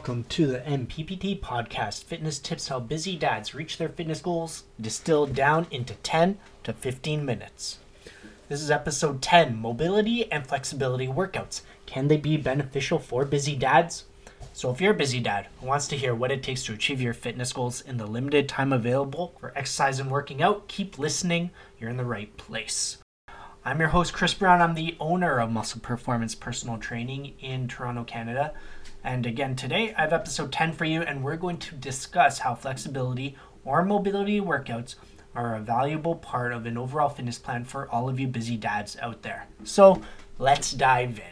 welcome to the MPPT podcast Fitness Tips How Busy Dads Reach Their Fitness Goals, distilled down into 10 to 15 minutes. This is episode 10 Mobility and Flexibility Workouts. Can they be beneficial for busy dads? So, if you're a busy dad who wants to hear what it takes to achieve your fitness goals in the limited time available for exercise and working out, keep listening. You're in the right place. I'm your host, Chris Brown. I'm the owner of Muscle Performance Personal Training in Toronto, Canada. And again, today I have episode 10 for you, and we're going to discuss how flexibility or mobility workouts are a valuable part of an overall fitness plan for all of you busy dads out there. So let's dive in.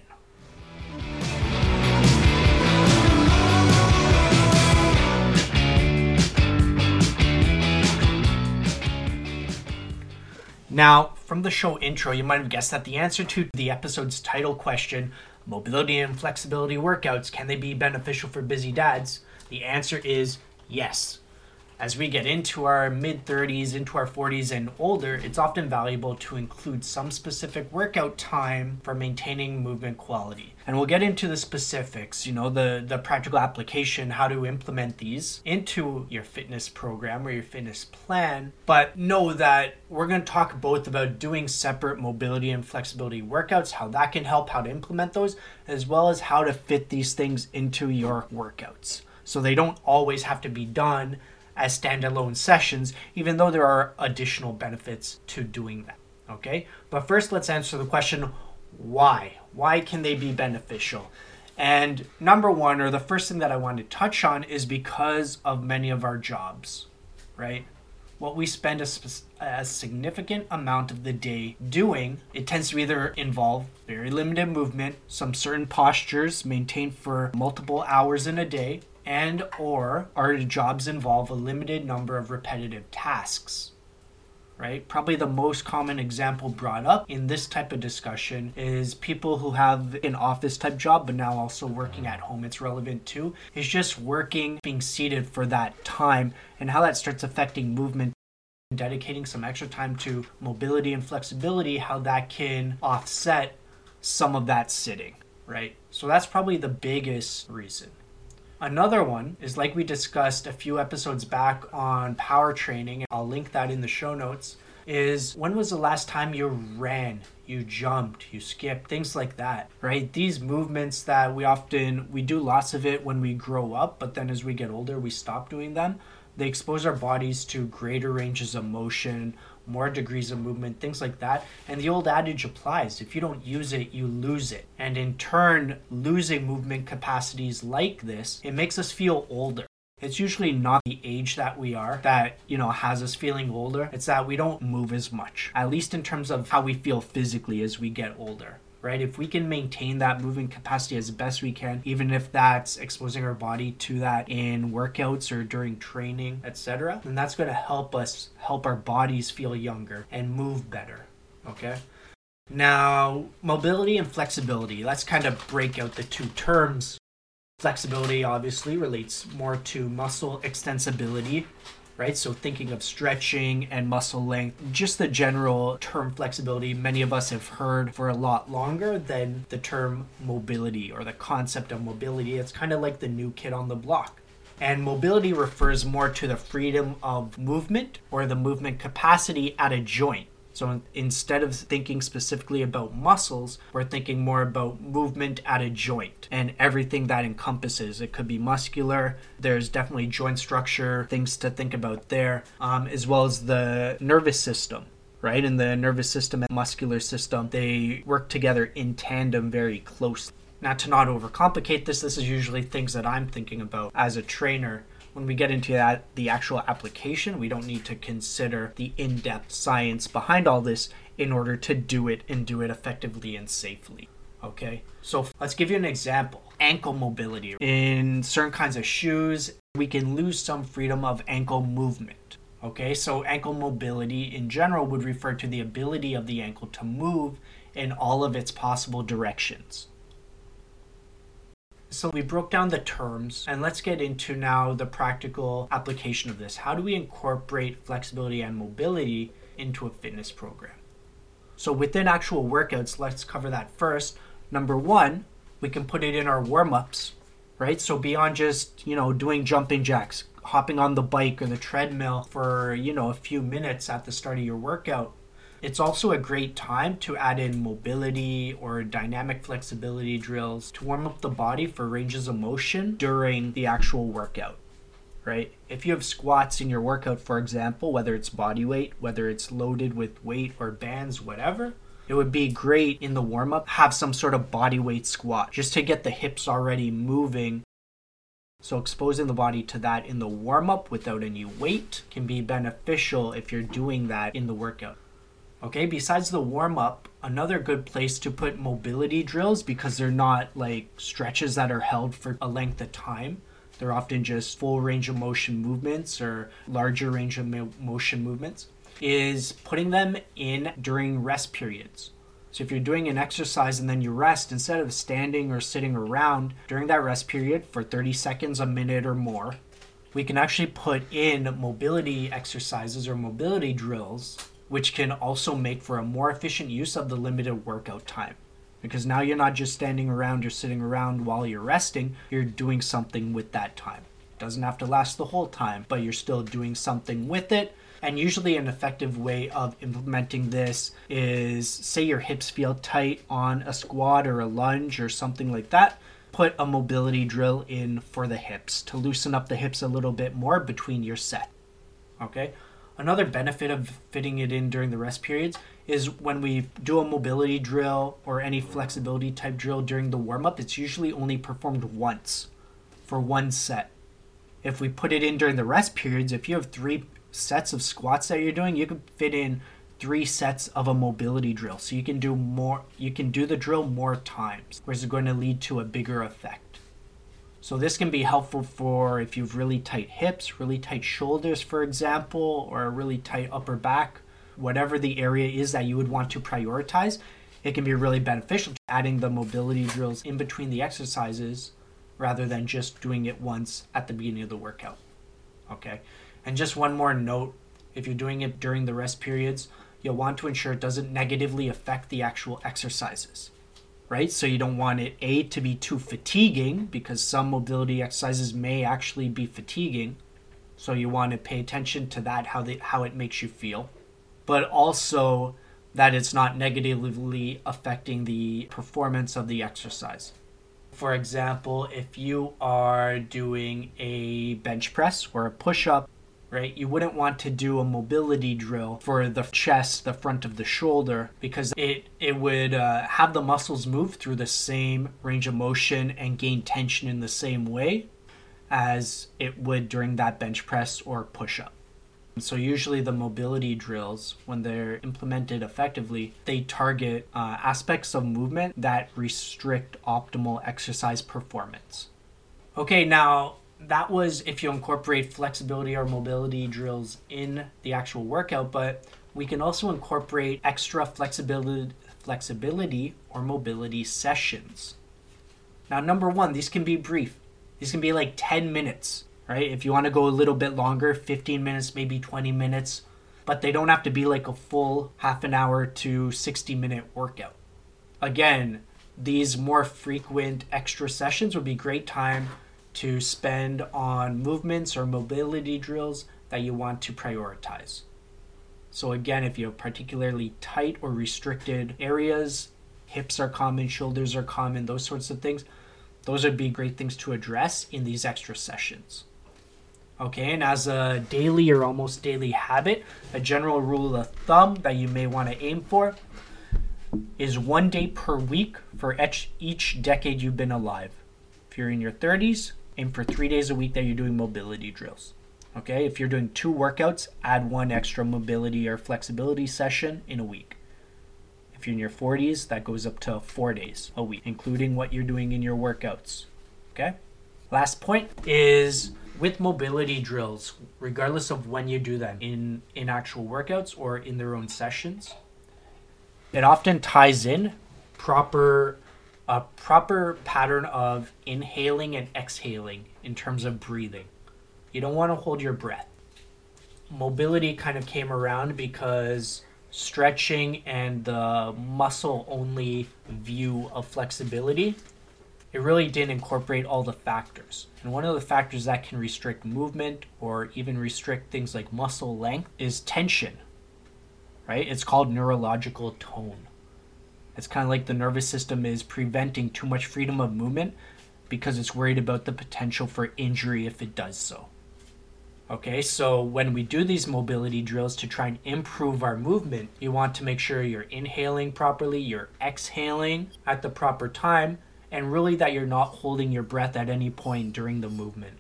Now, from the show intro, you might have guessed that the answer to the episode's title question, mobility and flexibility workouts, can they be beneficial for busy dads? The answer is yes. As we get into our mid 30s, into our 40s, and older, it's often valuable to include some specific workout time for maintaining movement quality. And we'll get into the specifics, you know, the, the practical application, how to implement these into your fitness program or your fitness plan. But know that we're going to talk both about doing separate mobility and flexibility workouts, how that can help, how to implement those, as well as how to fit these things into your workouts. So they don't always have to be done as standalone sessions, even though there are additional benefits to doing that. Okay, but first let's answer the question why? Why can they be beneficial? And number one, or the first thing that I want to touch on, is because of many of our jobs, right? What we spend a, a, significant amount of the day doing, it tends to either involve very limited movement, some certain postures maintained for multiple hours in a day, and or our jobs involve a limited number of repetitive tasks right? Probably the most common example brought up in this type of discussion is people who have an office type job but now also working at home. It's relevant too. Is just working being seated for that time and how that starts affecting movement dedicating some extra time to mobility and flexibility how that can offset some of that sitting right? So that's probably the biggest reason Another one is like we discussed a few episodes back on power training, I'll link that in the show notes. Is when was the last time you ran, you jumped, you skipped, things like that, right? These movements that we often we do lots of it when we grow up, but then as we get older, we stop doing them. They expose our bodies to greater ranges of motion, more degrees of movement, things like that. And the old adage applies if you don't use it, you lose it. And in turn, losing movement capacities like this, it makes us feel older. It's usually not the age that we are that, you know, has us feeling older. It's that we don't move as much, at least in terms of how we feel physically as we get older right? If we can maintain that moving capacity as best we can, even if that's exposing our body to that in workouts or during training, etc., then that's going to help us help our bodies feel younger and move better, okay? Now, mobility and flexibility, let's kind of break out the two terms. Flexibility obviously relates more to muscle extensibility right? So thinking of stretching and muscle length, just the general term flexibility, many of us have heard for a lot longer than the term mobility or the concept of mobility. It's kind of like the new kid on the block. And mobility refers more to the freedom of movement or the movement capacity at a joint. So instead of thinking specifically about muscles, we're thinking more about movement at a joint and everything that encompasses. It could be muscular, there's definitely joint structure, things to think about there, um, as well as the nervous system right? And the nervous system and muscular system, they work together in tandem very closely. Now, to not overcomplicate this, this is usually things that I'm thinking about as a trainer when we get into that the actual application we don't need to consider the in-depth science behind all this in order to do it and do it effectively and safely okay? So let's give you an example. Ankle mobility. In certain kinds of shoes we can lose some freedom of ankle movement okay? So ankle mobility in general would refer to the ability of the ankle to move in all of its possible directions so we broke down the terms and let's get into now the practical application of this. How do we incorporate flexibility and mobility into a fitness program? So within actual workouts, let's cover that first. Number one, we can put it in our warm ups, right? So beyond just, you know, doing jumping jacks, hopping on the bike or the treadmill for, you know, a few minutes at the start of your workout, it's also a great time to add in mobility or dynamic flexibility drills to warm up the body for ranges of motion during the actual workout. Right? If you have squats in your workout, for example, whether it's body weight, whether it's loaded with weight or bands, whatever, it would be great in the warm up have some sort of body weight squat just to get the hips already moving. So exposing the body to that in the warm up without any weight can be beneficial if you're doing that in the workout. Okay, besides the warm up, another good place to put mobility drills because they're not like stretches that are held for a length of time. They're often just full range of motion movements or larger range of motion movements. Is putting them in during rest periods. So if you're doing an exercise and then you rest, instead of standing or sitting around during that rest period for 30 seconds, a minute, or more, we can actually put in mobility exercises or mobility drills which can also make for a more efficient use of the limited workout time. Because now you're not just standing around or sitting around while you're resting, you're doing something with that time. It doesn't have to last the whole time, but you're still doing something with it. And usually, an effective way of implementing this is say your hips feel tight on a squat or a lunge or something like that. Put a mobility drill in for the hips to loosen up the hips a little bit more between your set. Okay, Another benefit of fitting it in during the rest periods is when we do a mobility drill or any flexibility type drill during the warm up, it's usually only performed once for one set. If we put it in during the rest periods, if you have three sets of squats that you're doing, you can fit in three sets of a mobility drill. So you can do more, you can do the drill more times, which is going to lead to a bigger effect. So this can be helpful for if you've really tight hips, really tight shoulders, for example, or a really tight upper back, whatever the area is that you would want to prioritize. It can be really beneficial adding the mobility drills in between the exercises rather than just doing it once at the beginning of the workout. Okay. And just one more note if you're doing it during the rest periods, you'll want to ensure it doesn't negatively affect the actual exercises right? So you don't want it A to be too fatiguing because some mobility exercises may actually be fatiguing. So you want to pay attention to that how they, how it makes you feel. But also that it's not negatively affecting the performance of the exercise. For example, if you are doing a bench press or a push up right? You wouldn't want to do a mobility drill for the chest, the front of the shoulder, because it it would uh, have the muscles move through the same range of motion and gain tension in the same way as it would during that bench press or push up. So usually the mobility drills, when they're implemented effectively, they target uh, aspects of movement that restrict optimal exercise performance. Okay, now that was if you incorporate flexibility or mobility drills in the actual workout, but we can also incorporate extra flexibility flexibility or mobility sessions. Now, number 1, these can be brief. These can be like 10 minutes, right? If you want to go a little bit longer, 15 minutes, maybe 20 minutes, but they don't have to be like a full half an hour to 60 minute workout. Again, these more frequent extra sessions would be great time to spend on movements or mobility drills that you want to prioritize. So, again, if you have particularly tight or restricted areas, hips are common, shoulders are common, those sorts of things, those would be great things to address in these extra sessions. Okay, and as a daily or almost daily habit, a general rule of thumb that you may want to aim for is one day per week for each, each decade you've been alive. If you're in your 30s, aim for three days a week that you're doing mobility drills. Okay, if you're doing two workouts, add one extra mobility or flexibility session in a week. If you're in your 40s, that goes up to four days a week, including what you're doing in your workouts. Okay? Last point is with mobility drills, regardless of when you do them in, in actual workouts or in their own sessions, it often ties in proper a proper pattern of inhaling and exhaling in terms of breathing. You don't want to hold your breath. Mobility kind of came around because stretching and the muscle only view of flexibility it really didn't incorporate all the factors. And one of the factors that can restrict movement or even restrict things like muscle length is tension, right? It's called neurological tone. It's kind of like the nervous system is preventing too much freedom of movement because it's worried about the potential for injury if it does so. Okay, so when we do these mobility drills to try and improve our movement, you want to make sure you're inhaling properly, you're exhaling at the proper time, and really that you're not holding your breath at any point during the movement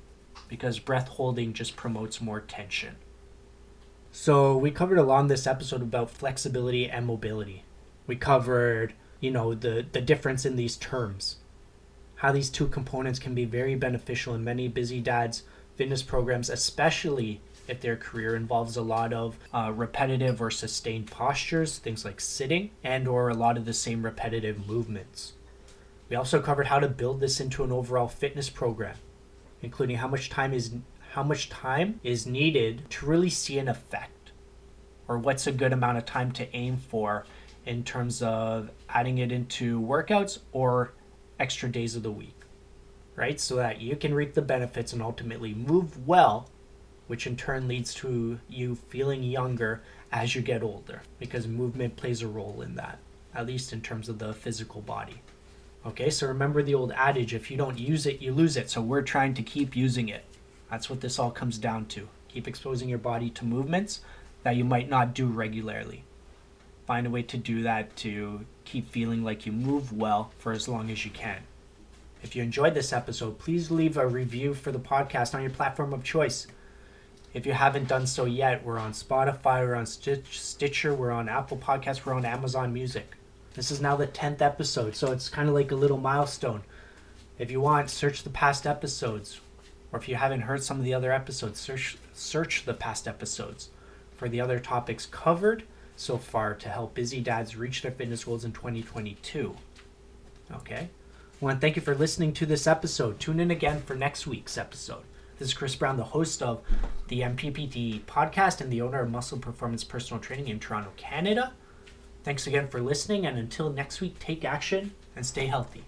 because breath holding just promotes more tension. So, we covered a lot in this episode about flexibility and mobility. We covered, you know, the, the difference in these terms, how these two components can be very beneficial in many busy dads' fitness programs, especially if their career involves a lot of uh, repetitive or sustained postures, things like sitting, and or a lot of the same repetitive movements. We also covered how to build this into an overall fitness program, including how much time is how much time is needed to really see an effect, or what's a good amount of time to aim for in terms of adding it into workouts or extra days of the week right? So that you can reap the benefits and ultimately move well, which in turn leads to you feeling younger as you get older because movement plays a role in that, at least in terms of the physical body. Okay, so remember the old adage if you don't use it, you lose it. So we're trying to keep using it. That's what this all comes down to. Keep exposing your body to movements that you might not do regularly. Find a way to do that to keep feeling like you move well for as long as you can. If you enjoyed this episode, please leave a review for the podcast on your platform of choice. If you haven't done so yet, we're on Spotify, we're on Stitcher, we're on Apple Podcasts, we're on Amazon Music. This is now the 10th episode, so it's kind of like a little milestone. If you want, search the past episodes. Or if you haven't heard some of the other episodes, search search the past episodes for the other topics covered so far to help busy dads reach their fitness goals in 2022. Okay? I want to thank you for listening to this episode. Tune in again for next week's episode. This is Chris Brown, the host of the MPPT podcast and the owner of Muscle Performance Personal Training in Toronto, Canada. Thanks again for listening, and until next week, take action and stay healthy.